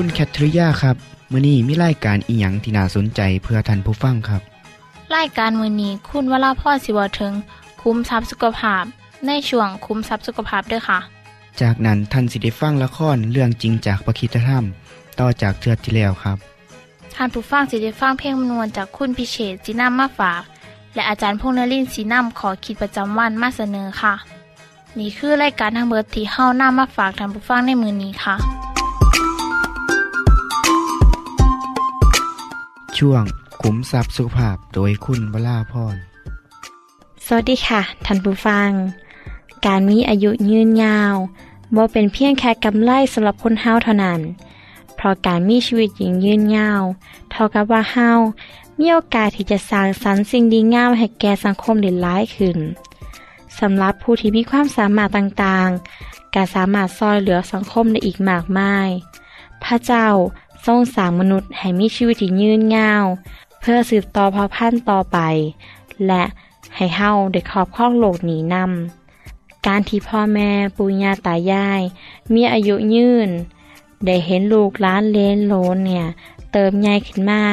คุณแคทริยาครับมื้อนี้มีรายการอีหยังที่น่าสนใจเพื่อท่านผู้ฟังครับรายการมือนี้คุณวราพ่อสิวถึง คุ้มทรัพย์สุขภาพ ในช่วงคุ้มทรัพย์สุขภาพด้วยค่ะ จากนั้นท่านสิได้ฟังละครเรื่องจริงจากประคีตธรรม ต่อจากเทือกที่แล้วครับท่านผู้ฟังสิได้ฟังเพลงมนวนจากคุณพิเชษจีนัมมาฝาก และอาจารย์พงษ์นรินทร์สีนัมขอขีดประจำวันมาเสนอค่ะ นี่คือรายการทางเบอร์ที่เฮ้านำมาฝากท่านผู้ฟังในมือนี้ค่ะ ช่วงขุมทรัพย์สุขภาพโดยคุณวราพรสวัสดีค่ะท่านผู้ฟัง การมีอายุยืนยาวบ่เป็นเพียงแค่กำไรสำหรับคนเฮาเท่านั้น เพราะการมีชีวิตยิงยืนยาว เท่ากับว่าเฮามีโอกาสที่จะสร้างสรรค์สิ่งดีงามให้แก่สังคมได้หลายขึ้นสำหรับผู้ที่มีความสามารถต่างๆก็สามารถซอยเหลือสังคมได้อีกมากมาย พระเจ้า ทรงสร้างมนุษย์ให้มีชีวิตที่ยืนยาว เพื่อสืบต่อเผ่าพันธุ์ต่อไป และให้เฮาได้ครอบครองโลกนี้นำการที่พ่อแม่ปู่ย่าตายาย มีอายุยืน ได้เห็นลูกล้านเลนโลนเนี่ย เติมใหญ่ขึ้นมา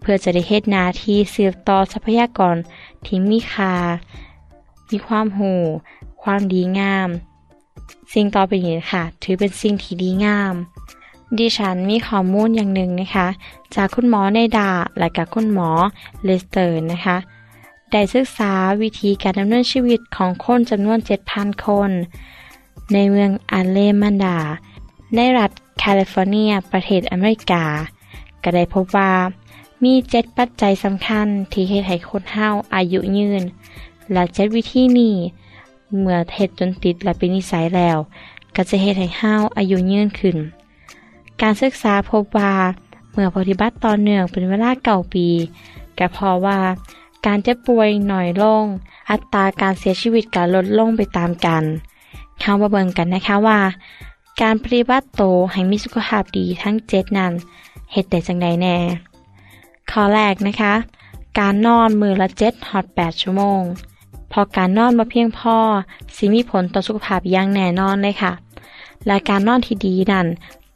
เพื่อจะได้เฮ็ดนาที่สืบต่อทรัพยากรที่มีค่ามีความหูความดีงาม สิ่งต่อไปนี้ค่ะ ถือเป็นสิ่งที่ดีงาม ดิฉันมีข้อมูลอย่างหนึ่งนะคะ จากคุณหมอในดาและกับคุณหมอเลสเตอร์นะคะ ได้ศึกษาวิธีการดำเนินชีวิตของคนจำนวน 7,000 คน ในเมืองอันเลมันดา ในรัฐแคลิฟอร์เนีย ประเทศอเมริกา ก็ได้พบว่ามี7ปัจจัยสำคัญที่เฮ็ดให้คนเฮาอายุยืน และ7วิธีนี้เมื่อเฮ็ดจนติดและเป็นนิสัยแล้ว ก็จะเฮ็ดให้เฮาอายุยืนขึ้น การศึกษาพบว่า เมื่อปฏิบัติต่อเนื่องเป็นเวลาเก่าปีก็เพราะว่า การเจ็บป่วยหน่อยลง อัตราการเสียชีวิตก็ลดลงไปตามกันเข้ามาเบิ่งกันนะคะว่า การปฏิบัติโตให้มีสุขภาพดีทั้ง7นั้นเฮ็ดได้จังไดแน่ ข้อแรกนะคะ การนอนมือละ7ฮอด8ชั่วโมงพอการนอนบ่เพียงพอสิมีผลต่อสุขภาพอย่างแน่นอนเลยค่ะและการนอนที่ดีนั้น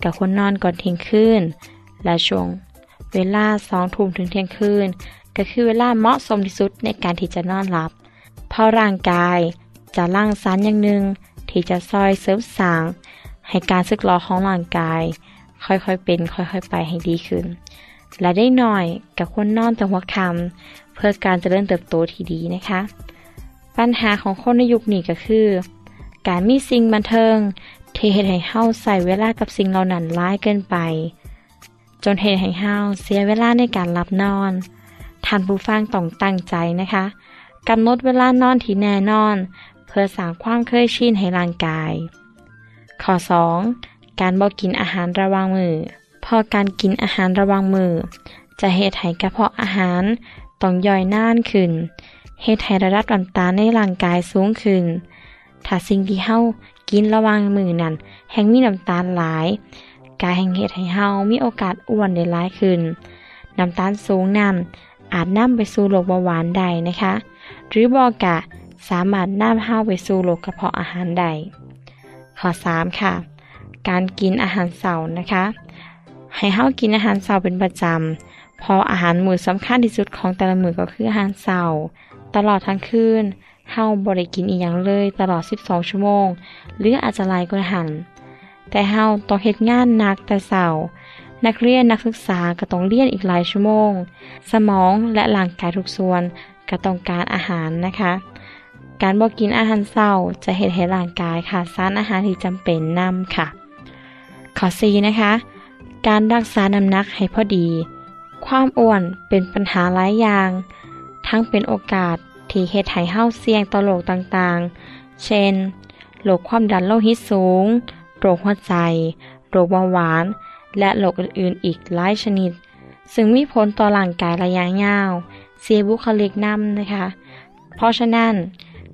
ก็ควรนอนก่อนเที่ยงคืนและช่วงเวลา2ทุ่มถึงเที่ยงคืนก็คือเวลาเหมาะสมที่สุดในการที่จะนอนหลับ เพราะร่างกายจะร่างสารอย่างหนึ่งที่จะซอยเสริมสร้าง ให้การสึกหรอของร่างกาย ค่อยๆเป็น ค่อยๆไปให้ดีขึ้น และได้หน่อยกับควรนอนแต่หัวคำเพื่อการจเจริญเติบโตที่ดีนะคะ ปัญหาของคนในยุคนี้ก็คือ การมีสิ่งบันเทิง ที่เฮ็ดให้เฮาใส่เวลากับสิ่งเหล่านั้นหลายเกินไป จนเฮ็ดให้เฮาเสียเวลาในการหลับนอนท่านผู้ฟังต้องตั้งใจนะคะกำหนดเวลานอนที่แน่นอน เพื่อสร้างความเคยชินให้ร่างกาย ข้อ 2. การบ่กินอาหารระว่างมือ พอการกินอาหารระว่างมือ จะเฮ็ดให้กระเพาะอาหารต้องย่อยนานขึ้นเฮ็ดให้ระดับน้ำตาลในร่างกายสูงขึ้น ถ้าสิ่งที่เฮา กินระว่างมือนั้นแห่งมีน้ำตาลหลายกายแห่งเฮ็ดให้เฮามีโอกาสอ้วนได้หลายขึ้นน้ำตาลสูงนั้นอาจนำไปสู่โรคเบาหวานได้นะคะ หรือบ่กะสามารถนำเฮาไปสู่โรคกระเพาะอาหารได้ข้อ3ค่ะ การกินอาหารเสาร์นะคะ ให้เฮากินอาหารเสาร์เป็นประจำเพราะอาหารมื้อสำคัญที่สุดของแต่ละมื้อก็คืออาหารเสาร์ตลอดทั้งคืน เฮาบ่ได้กินอีหยังเลยตลอด 12 ชั่วโมง หรืออาจจะหลายกว่าหัน แต่เฮาต้องเฮ็ดงานหนักแต่เสานักเรียนนักศึกษาก็ต้องเรียนอีกหลายชั่วโมง สมองและร่างกายทุกส่วนก็ต้องการอาหารนะคะ การบอกินอาหารเศร้าจะเห็นให้ร่างกายขาดสารอาหารที่จำเป็นนำค่ะ ข้อ 4 นะคะ การรักษาน้ำหนักให้พอดี ความอ้วนเป็นปัญหาหลายอย่าง ทั้งเป็นโอกาส ที่เฮ็ดให้เฮาเสี่ยงต่อโรคต่างๆ เช่น โรคความดันโลหิตสูง โรคหัวใจ โรคเบาหวาน และโรคอื่นๆ อีกหลายชนิด ซึ่งมีผลต่อร่างกายระยะยาว เสียบุคลิกนำนะคะ เพราะฉะนั้น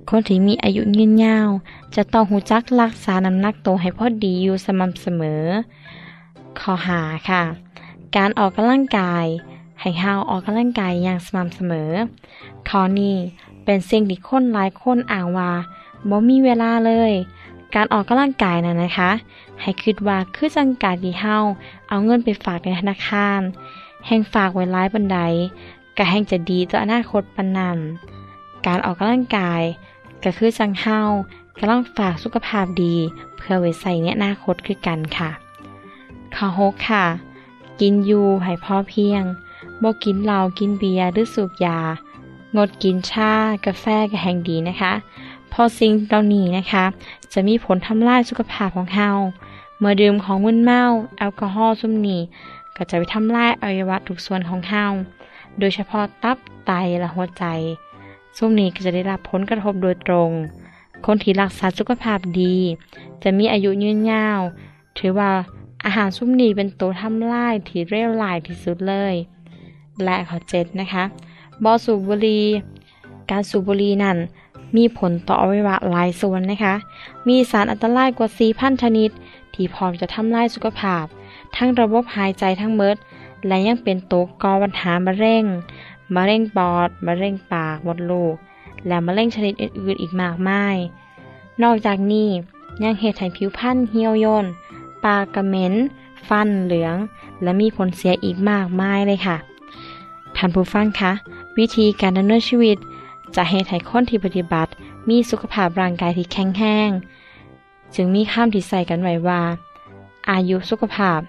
คนที่มีอายุยืนยาว จะต้องหูจักรักษาน้ำหนักตัวให้พอดีอยู่สม่ำเสมอ ข้อหาค่ะ การออกกำลังกายให้เฮาออกกำลังกายอย่างสม่ำเสมอ ข้อนี้ เป็นสิ่งที่คนหลายคนอ่างว่าบ่มีเวลาเลย การออกกำลังกายน่ะนะคะ ให้คิดว่าคือจังการที่เฮาเอาเงินไปฝากในธนาคาร แห่งฝากไว้หลายบันไดก็แห่งจะดีต่ออนาคตปานนันการออกกำลังกายก็คือจังเฮากำลังฝากสุขภาพดี เพื่อไว้ใส่ในอนาคตคือกันค่ะข้อหกค่ะ กินอยู่ให้พอเพียงบ่กินเหล้ากินเบียร์หรือสูบยา งดกินชากาแฟก็แห่งดีนะคะ พอสิ่งเหล่านี้นะคะ จะมีผลทำลายสุขภาพของเฮาเมื่อดื่มของมึนเมาแอลกอฮอล์ซุ่มนี้ก็จะไปทำลายอวัยวะทุกส่วนของเฮาโดยเฉพาะตับไตและหัวใจซุ่มนี้ก็จะได้รับผลกระทบโดยตรง คนที่รักษาสุขภาพดี จะมีอายุยืนยาว ถือว่าอาหารซุ่มนี้เป็นตัวทำลายที่เร็วหลายที่สุดเลย และข้อเจ็ดนะคะ บอสูบบุหรี่การสูบบุหรี่นั้นมีผลต่ออวัยวะหลายส่วนนะคะ มีสารอันตรายกว่า 4,000 ชนิด ที่พร้อมจะทำลายสุขภาพ ทั้งระบบหายใจทั้งเมดและยังเป็นตัวก่อปัญหามะเร็ง มะเร็งปอด มะเร็งปากมดลูก และมะเร็งชนิดอื่นๆอีกมากมาย นอกจากนี้ยังเหตุให้ผิวพรรณเหี่ยวย่น ปากกระเหม็น ฟันเหลือง และมีผลเสียอีกมากมายเลยค่ะ ท่านผู้ฟังคะ วิธีการดำเนินชีวิต จะให้ไห้คนที่ปฏิบัติ มีสุขภาพร่างกายที่แข็งแรงจึงมีข้ามที่ใส่กันไว้ว่า อายุสุขภาพ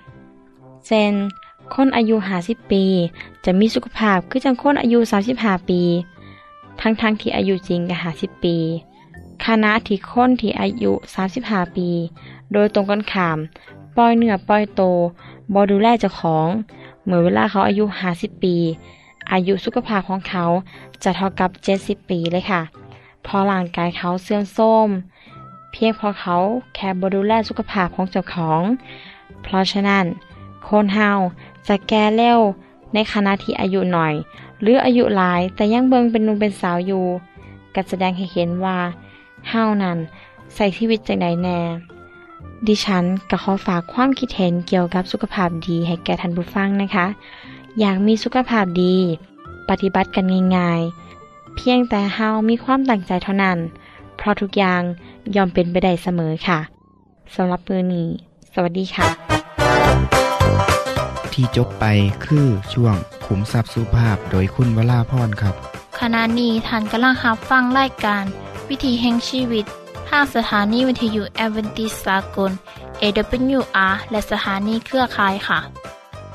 เช่น คนอายุ50ปี จะมีสุขภาพคือจังคนอายุ 35 ปี ทั้งๆทที่อายุจริงก็50 ปีคณะที่คนที่อายุ 35 ปี โดยตรงกันข้าม ปล่อยเนื้อปล่อยโตบอดูแลเจ้าของ เหมื่อเวลาเขาอายุ 50 ปี อายุสุขภาพของเขาจะเท่ากับ 70 ปีเลยค่ะ พอร่างกายเขาเสื่อมโทรมเพียงพอเขาแค่บดูแลสุขภาพของเจ้าของ เพราะฉะนั้น คนเฮาจะแก่เร็วในขณะที่อายุหน่อย หรืออายุหลายแต่ยังเบิงเป็นหนุ่มเป็นสาวอยู่ก็แสดงให้เห็นว่าเฮานั้นใส่ชีวิตจังใดแน่ ดิฉันก็ขอฝากความคิดเห็นเกี่ยวกับสุขภาพดีให้แก่ท่านผู้ฟังนะคะ อยากมีสุขภาพดี ปฏิบัติกันง่ายๆ เพียงแต่เฮามีความตั้งใจเท่านั้น เพราะทุกอย่างยอมเป็นไปได้เสมอค่ะสำหรับมือนี้ สวัสดีค่ะ ที่จบไปคือช่วงขุมทรัพย์สุภาพโดยคุณวราพรครับ ขณะนี้ท่านกำลังรับฟังรายการ วิธีแห่งชีวิตทางสถานีวิทยุแอเวนติสากล AWR และสถานีเครือข่ายค่ะ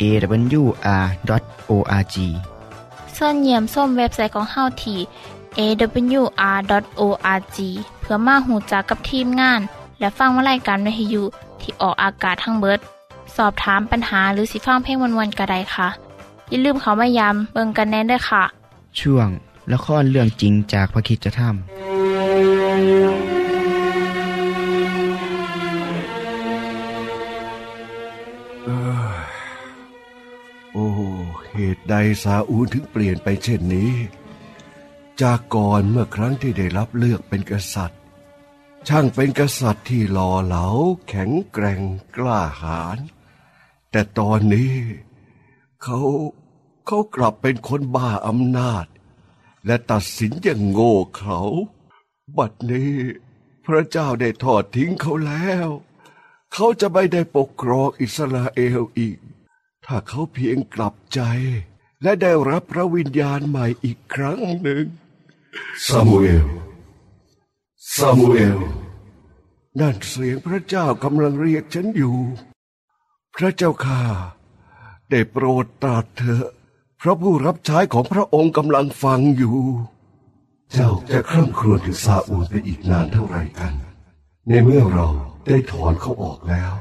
awr.org ส่วนเยี่ยมส้มเว็บไซต์ของเฮาที่ awr.org เพื่อมาหูจักกับทีมงาน และฟังวารายการวิทยุที่ออกอากาศทั้งเบิด สอบถามปัญหาหรือสิฟังเพลงวันๆกระไดค่ะ อย่าลืมเขามายามเบิงกันแน่นด้วยค่ะ ช่วงละครเรื่องจริงจากพระคิดจะทำ ตุใดซาอูลถึงเปลี่ยนไปเช่นนี้ จากก่อนเมื่อครั้งที่ได้รับเลือกเป็นกษัตริย์ ช่างเป็นกษัตริย์ที่หล่อเหลาแข็งแกร่งกล้าหาญแต่ตอนนี้เขาเขากลับเป็นคนบ้าอำนาจ และตัดสินอย่างโง่เขลาบัดนี้พระเจ้าได้ทอดทิ้งเขาแล้ว เขาจะไม่ได้ปกครองอิสราเอลอีก ถ้าเขาเพียงกลับใจ และได้รับพระวิญญาณใหม่อีกครั้งหนึ่งซามูเอลซามูเอลนั่นเสียงพระเจ้ากำลังเรียกฉันอยู่ พระเจ้าข้าได้โปรดตรัสเถอะเพราะผู้รับใช้ของพระองค์กำลังฟังอยู่ เจ้าจะคร่ำครวญถึงซาอูลไปอีกนานเท่าไรกัน ในเมื่อเราได้ถอนเขาออกแล้ว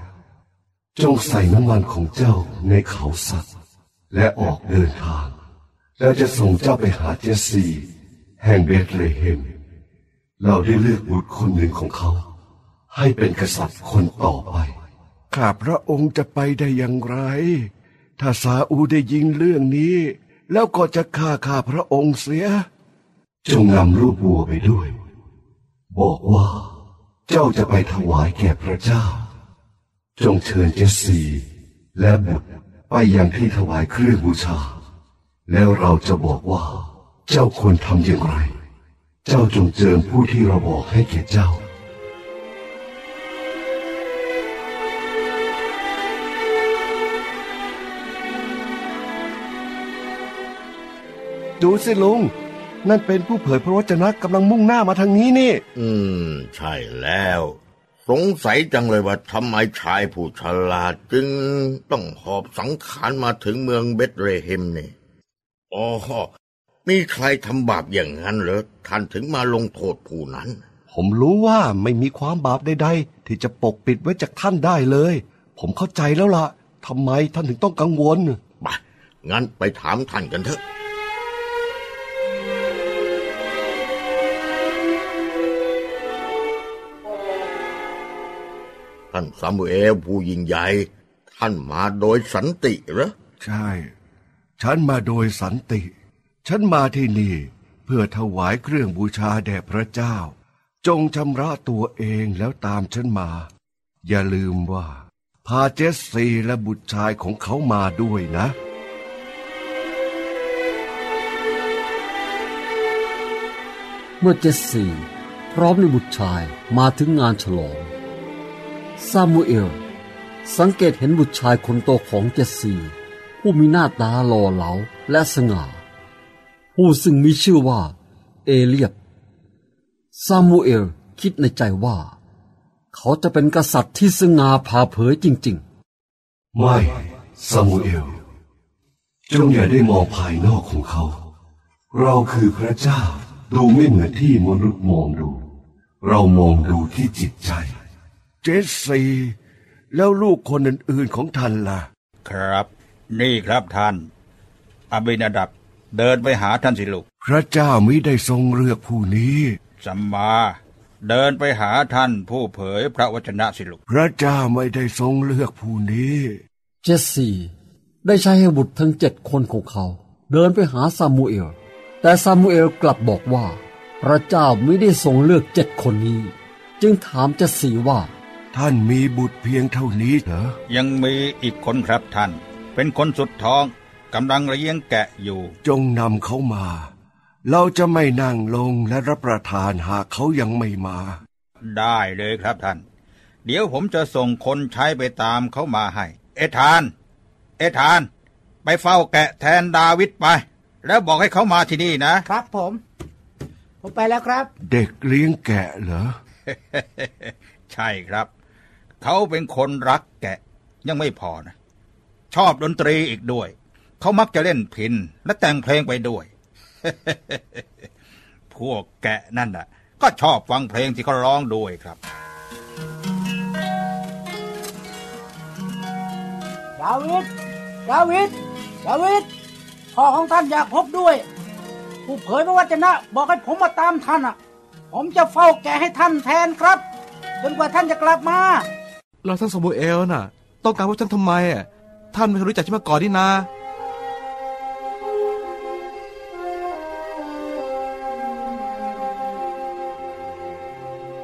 จงใส่น้ำมันของเจ้าในเขาสัตว์ และออกเดินทาง แล้วจะส่งเจ้าไปหาเจสซีแห่งเบธเลเฮม เราได้เลือกบุตรคนหนึ่งของเขา ให้เป็นกษัตริย์คนต่อไป ข้าพระองค์จะไปได้อย่างไร ถ้าซาอูได้ยิงเรื่องนี้ แล้วก็จะฆ่าข้าพระองค์เสีย จงนำรูปวัวไปด้วย บอกว่า เจ้าจะไปถวายแก่พระเจ้า จงเชิญเจสซีและบุตรไปยังที่ถวายเครื่องบูชา แล้วเราจะบอกว่า เจ้าควรทำอย่างไร เจ้าจงเจิมผู้ที่เราบอกให้แก่เจ้าดูสิลุง นั่นเป็นผู้เผยพระวจนะกำลังมุ่งหน้ามาทางนี้นี่ อืม ใช่แล้ว สงสัยจังเลยว่าทำไมชายผู้ฉลาดจึงต้องหอบสังขารมาถึงเมืองเบธเลเฮมนี่อ๋อมีใครทำบาปอย่างนั้นเหรอท่านถึงมาลงโทษผู้นั้น ผมรู้ว่าไม่มีความบาปใดๆ ที่จะปกปิดไว้จากท่านได้เลย ผมเข้าใจแล้วล่ะทำไมท่านถึงต้องกังวลไปงั้นไปถามท่านกันเถอะานซามูเอลผู้ยิ่งใหญ่ ท่านมาโดยสันติเหรอใช่ ฉันมาโดยสันติ ฉันมาที่นี่เพื่อถวายเครื่องบูชาแด่พระเจ้า จงชำระตัวเองแล้วตามฉันมา อย่าลืมว่า พาเจสซีและบุตรชายของเขามาด้วยนะเมื่อเจสซีพร้อมในบุตรชายมาถึงงานฉลอง ซามูเอล สังเกตเห็นบุตรชายคนโตของเจสซีผู้มีหน้าตาหล่อเหลาและสง่า ผู้ซึ่งมีชื่อว่า เอเลียบซามูเอลคิดในใจว่า เขาจะเป็นกษัตริย์ที่สง่าผ่าเผยจริง ๆ ไม่ซามูเอลจงอย่าได้มองภายนอกของเขา เราคือพระเจ้าดูไม่เหมือนที่มนุษย์มองดู เรามองดูที่จิตใจ เจสซีแล้วลูกคนอื่นๆของท่านล่ะ ครับ นี่ครับท่าน อบินาดับเดินไปหาท่านสิลูก พระเจ้ามิได้ทรงเลือกผู้นี้สัมมาเดินไปหาท่านผู้เผยพระวจนะสิลูก พระเจ้าไม่ได้ทรงเลือกผู้นี้ๆเจสซีได้ใช้ให้บุตรทั้งเจ็ดคนของเขา เดินไปหาซามูเอล แต่ซามูเอลกลับบอกว่า พระเจ้าไม่ได้ทรงเลือกเจ็ดคนนี้ จึงถามเจสซีว่า ท่านมีบุตรเพียงเท่านี้เหรอ ยังมีอีกคนครับท่าน เป็นคนสุดท้องกำลังเลี้ยงแกะอยู่ จงนำเขามา เราจะไม่นั่งลงและรับประทานหากเขายังไม่มา ได้เลยครับท่าน เดี๋ยวผมจะส่งคนใช้ไปตามเขามาให้ เอธาน เอธาน ไปเฝ้าแกะแทนดาวิดไป แล้วบอกให้เขามาที่นี่นะ ครับผม ผมไปแล้วครับ เด็กเลี้ยงแกะเหรอ ใช่ครับ เขาเป็นคนรักแกะยังไม่พอนะ ชอบดนตรีอีกด้วย เขามักจะเล่นพินและแต่งเพลงไปด้วย พวกแกะนั่นน่ะ ก็ชอบฟังเพลงที่เขาร้องด้วยครับ ดาวิด ดาวิด ดาวิด พ่อของท่านอยากพบด้วย ผู้เผยพระวจนะ บอกให้ผมมาตามท่านอะ ผมจะเฝ้าแกะให้ท่านแทนครับ จนกว่าท่านจะกลับมา เราท่านซามูเอลน่ะ ต้องการพวกฉันทำไมอะท่านไม่เคยรู้จักฉันมาก่อนนี่นา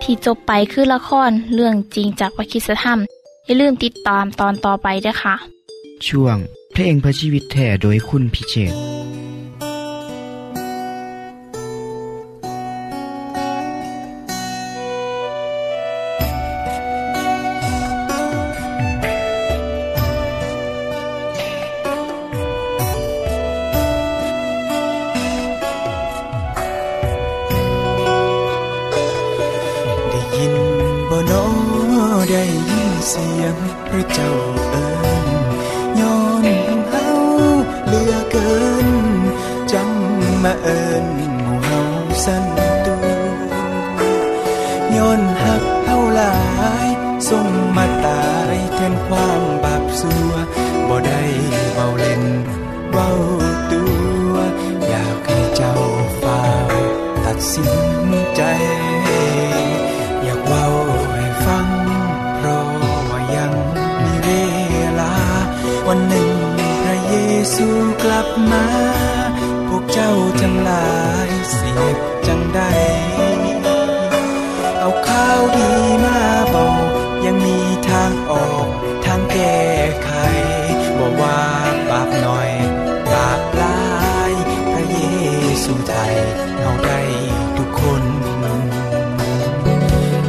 ที่จบไปคือละครเรื่องจริงจากวิคิสธรรม อย่าลืมติดตามตอนต่อไปด้วยค่ะ ช่วงเพลงพระชีวิตแท่โดยคุณพิเชษ ได้ยินเสียงพระเจ้าเอิญย้อนเฮาเลือเกินจังมาเอิญหมู่เฮาสันตัวย้อนหักเฮาลา กลับมา พวกเจ้าทั้งหลายเสียจังใด เอาข้าวดีมาบอก ยังมีทางออกทางแก้ไขบอกว่าบาปหน่อย บาปลาย พระเยซูไทยเอาได้ทุกคน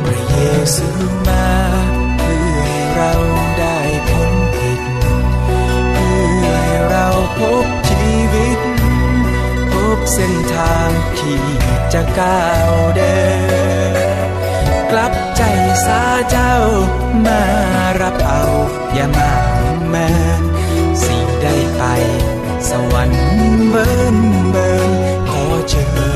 พระเยซูมา เส้นทางที่จะก้าวเดิน กลับใจสาเจ้ามารับเอา อย่ามาแมนสิได้ไป สวรรค์เบิ่นเบิ่นขอเชิญ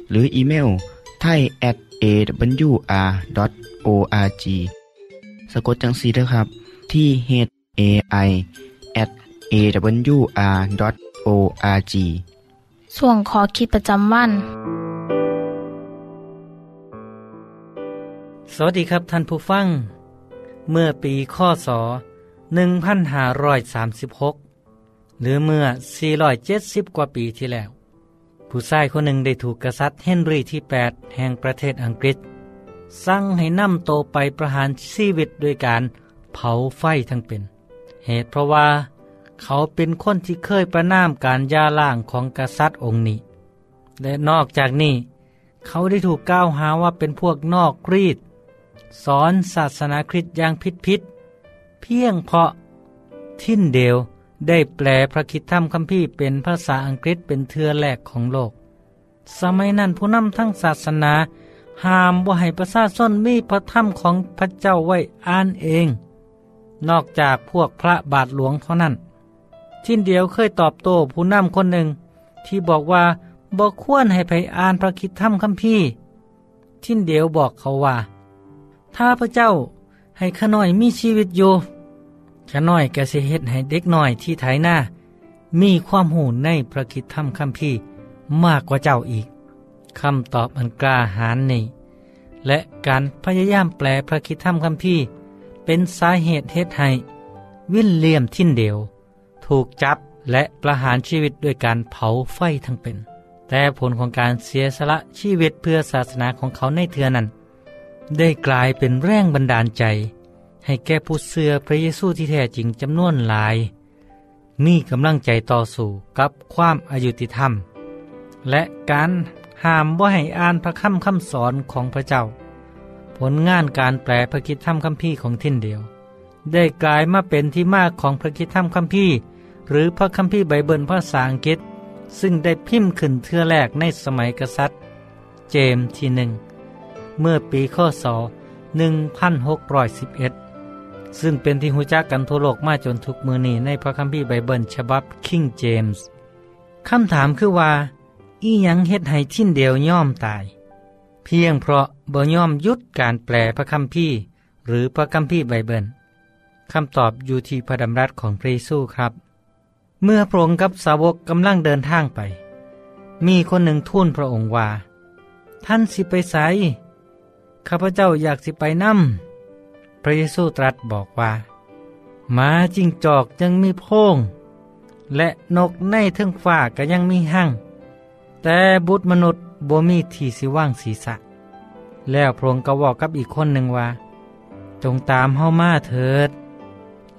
หรืออีเมลไทย at awr.org สะกดจังสีนะครับ ที่ h a i at awr.org ส่วนขอคิดประจำวัน สวัสดีครับท่านผู้ฟัง เมื่อปีข้อศ1536 หรือเมื่อ 470 กว่าปีที่แล้ว ผู้ชายคนหนึ่งได้ถูกกษัตริย์เฮนรีที่ 8 แห่งประเทศอังกฤษ สั่งให้นำโตไปประหารชีวิตด้วยการเผาไฟทั้งเป็น เหตุเพราะว่า เขาเป็นคนที่เคยประนามการย่าล่างของกษัตริย์องค์นี้ และนอกจากนี้ เขาได้ถูกกล่าวหาว่าเป็นพวกนอกรีดสอนศาสนาคริสต์อย่างผิดผิดเพียงเพราะทิ้นเดล ได้แปลพระคิดธรรมคัมภีร์เป็นภาษาอังกฤษเป็นเทือแรกของโลก สมัยนั้นผู้นำทั้งศาสนา ห้ามว่าให้ประชาชนมีพระธรรมของพระเจ้าไว้อ่านเอง นอกจากพวกพระบาทหลวงเท่านั้นทิ้นเดียวเคยตอบโต้ผู้นำคนหนึ่ง ที่บอกว่าบอกควรให้ไปอ่านพระคิดธรรมคัมภีร์ทิ้นเดียวบอกเขาว่า ถ้าพระเจ้าให้ขน้อยมีชีวิตอยู่ ขน้อยก็สิเฮ็ดให้เด็กน้อยที่ไถหน้า มีความหูในพระคิดธรรมคัมภีร์มากกว่าเจ้าอีกคำตอบอันกล้าหาญนี้และการพยายามแปลพระคิดธรรมคัมภีร์เป็นสาเหตุเฮ็ดให้วิลเลียมทินเดล ถูกจับและประหารชีวิตด้วยการเผาไฟทั้งเป็น แต่ผลของการเสียสละชีวิตเพื่อศาสนาของเขาในเทือนั้น ได้กลายเป็นแรงบันดาลใจ ให้แก่ผู้เสือพระเยซูที่แท้จริงจำนวนหลาย มีกำลังใจต่อสู้กับความอายุติธรรม และการห้ามว่าให้อ่านพระคำคำสอนของพระเจ้า ผลงานการแปลพระคิดธรรมคัมภีร์ของทินเดียว ได้กลายมาเป็นที่มากของพระคิดธรรมคัมภีร์หรือพระคัมภีร์ไบเบิลภาษาอังกฤษ ซึ่งได้พิมพ์ขึ้นเทื่อแรกในสมัยกษัตริย์ เจมส์ที่หนึ่งเมื่อปีข้อศ1611 ซึ่งเป็นที่หูจักกันทั่วโลกมาจนทุกมือนี้ในพระคัมภีร์ไบเบิลฉบับคิงเจมส์คำถามคือว่า อียังเฮ็ดให้ทิ้นเดียวย่อมตาย เพียงเพราะบ่ย่อมยุดการแปลพระคัมภีร์หรือพระคัมภีร์ไบเบิลคำตอบอยู่ที่พระดำรัสของพระเยซูครับ เมื่อพระองค์กับสาวกกำลังเดินทางไป มีคนหนึ่งทูลพระองค์ว่า ท่านสิไปไสข้าพเจ้าอยากสิไปนำ พระเยซูตรัสบอกว่าหมาจิ้งจอกยังมีโพง และนกในเทิงฟ้าก็ยังมีหั่ง แต่บุตรมนุษย์บ่มีที่สิว่างศีรษะ แล้วพระองค์ก็บอกกับอีกคนหนึ่งว่า จงตามเฮามาเถิด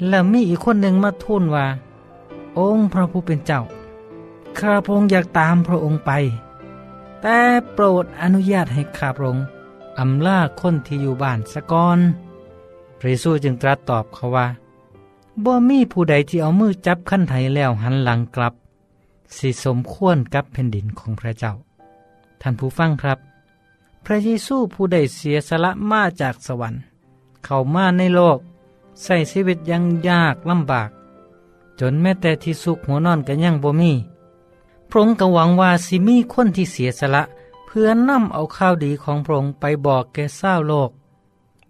แล้วมีอีกคนหนึ่งมาทูลว่า องค์พระผู้เป็นเจ้าข้าพระองค์อยากตามพระองค์ไป แต่โปรดอนุญาตให้ข้าพระองค์อำลาคนที่อยู่บ้านสะก่อน พระเยซูจึงตรัสตอบเขาว่าบ่มีผู้ใดที่เอามือจับขั้นไถแล้วหันหลังกลับ สิสมควรกับแผ่นดินของพระเจ้า ท่านผู้ฟังครับ พระเยซูผู้ใดเสียสละมาจากสวรรค์ เข้ามาในโลก ใส่ชีวิตยังยากลำบาก จนแม้แต่ที่สุขหัวนอนก็ยังบ่มี พระองค์ก็หวังว่าสิมีคนที่เสียสละ เพื่อนำเอาข่าวดีของพระองค์ไปบอกแก่เศร้าโลก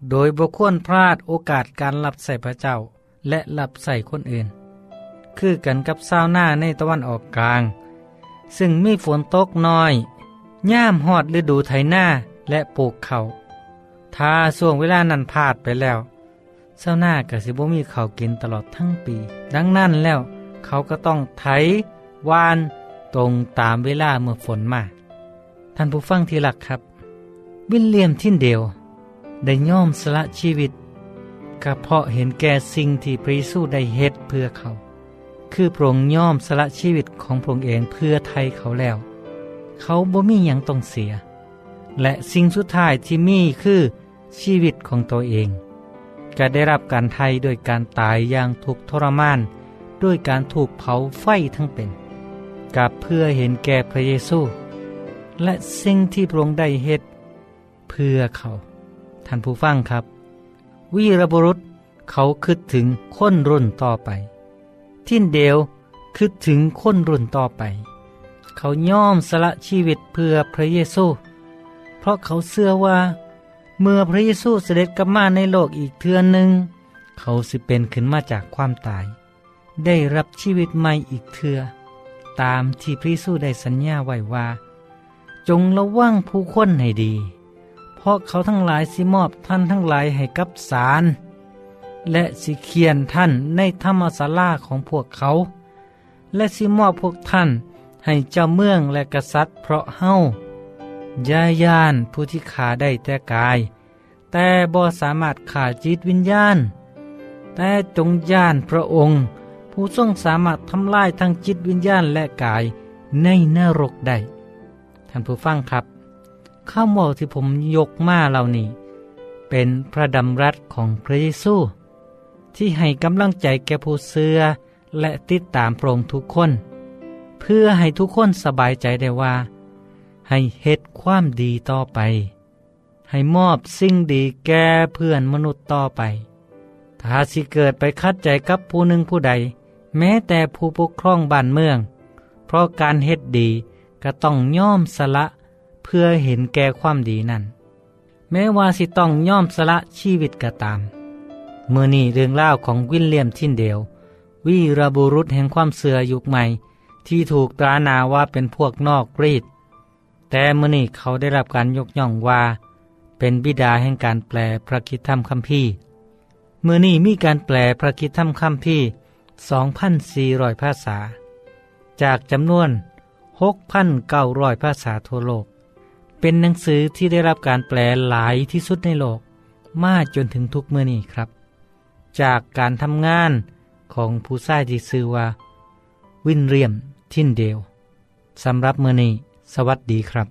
โดยบุควรพลาดโอกาสการรับใส่พระเจ้าและรับใส่คนอื่น คือกันกับเศร้าหน้าในตะวันออกกลาง ซึ่งมีฝนตกน้อย ย่ามหอดฤดูไถหน้าและปลูกเขาถ้าส่วงเวลานั้นพลาดไปแล้วเศร้าหน้ากับสิบมีเขากินตลอดทั้งปี ดังนั้นแล้ว เขาก็ต้องไถวานตรงตามเวลาเมื่อฝนมา ท่านผู้ฟังที่รักครับ วิลเลียมทินเดล ได้ย่อมสละชีวิตก็เพราะเห็นแก่สิ่งที่พระเยซูได้เฮ็ดเพื่อเขา คือพระองค์ย่อมสละชีวิตของพระองค์เองเพื่อไทยเขาแล้ว เขาบ่มีหยังต้องเสีย และสิ่งสุดท้ายที่มีคือชีวิตของตัวเองก็ได้รับการไทยโดยการตายอย่างทุกทรมานด้วยการถูกเผาไฟทั้งเป็น กับเพื่อเห็นแก่พระเยซู และสิ่งที่พระองค์ได้เฮ็ดเพื่อเขา ท่านผู้ฟังครับ วีรบุรุษเขาคิดถึงคนรุ่นต่อไป ทินเดลคิดถึงคนรุ่นต่อไป เขาย่อมสละชีวิตเพื่อพระเยซู เพราะเขาเชื่อว่า เมื่อพระเยซูเสด็จกลับมาในโลกอีกเทือนหนึ่งเขาสิเป็นขึ้นมาจากความตาย ได้รับชีวิตใหม่อีกเทือ ตามที่พระเยซูได้สัญญาไว้ว่า จงระวังผู้คนให้ดี เพราะเขาทั้งหลายสิมอบท่านทั้งหลายให้กับศาลและสิเขียนท่านในธรรมศาลาของพวกเขา และสิมอบพวกท่านให้เจ้าเมืองและกษัตริย์เพราะเฮายายานผู้ที่ขาได้แต่กาย แต่บ่สามารถขาดจิตวิญญาณ แต่จงย่านพระองค์ ผู้ทรงสามารถทำลายทั้งจิตวิญญาณและกายในนรกได้ท่านผู้ฟังครับ ข้ามอกที่ผมยกมาเหล่านี้ เป็นพระดำรัสของพระเยซู ที่ให้กำลังใจแก่ผู้เสือและติดตามโปรงทุกคน เพื่อให้ทุกคนสบายใจได้ว่า ให้เฮ็ดความดีต่อไป ให้มอบสิ่งดีแก่เพื่อนมนุษย์ต่อไป ถ้าสิเกิดไปคัดใจกับผู้หนึ่งผู้ใด แม้แต่ผู้ปกครองบ้านเมือง เพราะการเฮ็ดดีก็ต้องย่อมสละ เพื่อเห็นแก่ความดีนั่น แม้ว่าสิต้องย่อมสละชีวิตก็ตาม เมื่อนี่เรื่องเล่าของวิลเลียมทินเดล วีรบุรุษแห่งความเสือยุคใหม่ ที่ถูกตราหนาว่าเป็นพวกนอกรีดแต่เมื่อนี่เขาได้รับการยกย่องว่า เป็นบิดาแห่งการแปลพระคิดธรรมคัมภีร์เมื่อนี่มีการแปลพระคิดธรรมคัมภีร์2,400 ภาษา จากจำนวน 6,900 ภาษาทั่วโลก เป็นหนังสือที่ได้รับการแปลหลายที่สุดในโลก มาจนถึงทุกเมื่อนี้ครับ จากการทำงานของผู้ชายที่ชื่อว่า วินเรียมทินเดลสำหรับเมื่อนี้ สวัสดีครับ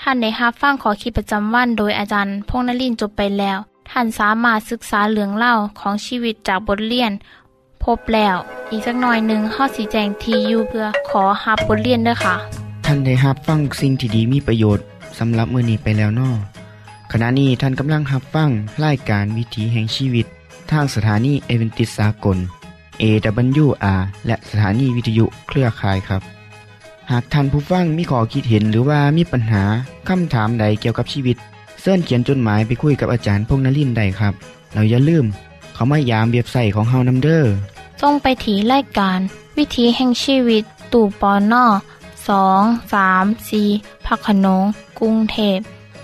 ท่านได้รับฟังขอคิดประจำวันโดยอาจารย์พงนลินจบไปแล้ว ท่านสามารถศึกษาเหลืองเล่าของชีวิตจากบทเรียน พบแล้ว อีกสักหน่อยหนึ่งข้อสีแจงทียูเพื่อขอฮับบทเรียนด้วยค่ะ ท่านได้รับฟังสิ่งที่ดีมีประโยชน์สำหรับมือนี้ไปแล้วนอขณะนี้ท่านกำลังรับฟังรายการวิถีแห่งชีวิต ทางสถานีเอเวนติสากล AWR และสถานีวิทยุเครือข่ายครับ หากท่านผู้ฟังมีข้อคิดเห็นหรือว่ามีปัญหาคำถามใดเกี่ยวกับชีวิตเสินเขียนจดหมายไปคุยกับอาจารย์พงนลินได้ครับ เราอย่าลืม เขามายามเบียบใส่ของเฮานัมเดอร์จงไปถีรายการ วิถีแห่งชีวิต ตู่ปอน่อ งสามสีพักขนงกรุงเทพ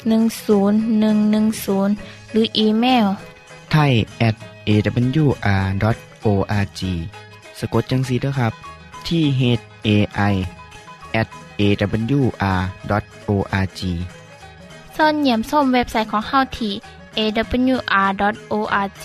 10110 หรืออีเมลไทย at awr.org สะกดจังสีด้วยครับ ที่ h a i at awr.org ส่วนเหยี่ยมส้มเว็บไซต์ของเฮาที่ awr.org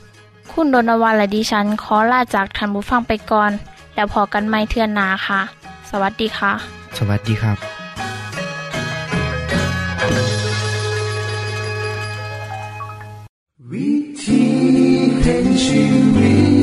คุณโดนวันและดิฉันขอลาจากทันบุฟังไปก่อน แล้วพอกันไม่เทื่อนนาค่ะ สวัสดีค่ะ สวัสดีครับ วิธีแห่งชีวิต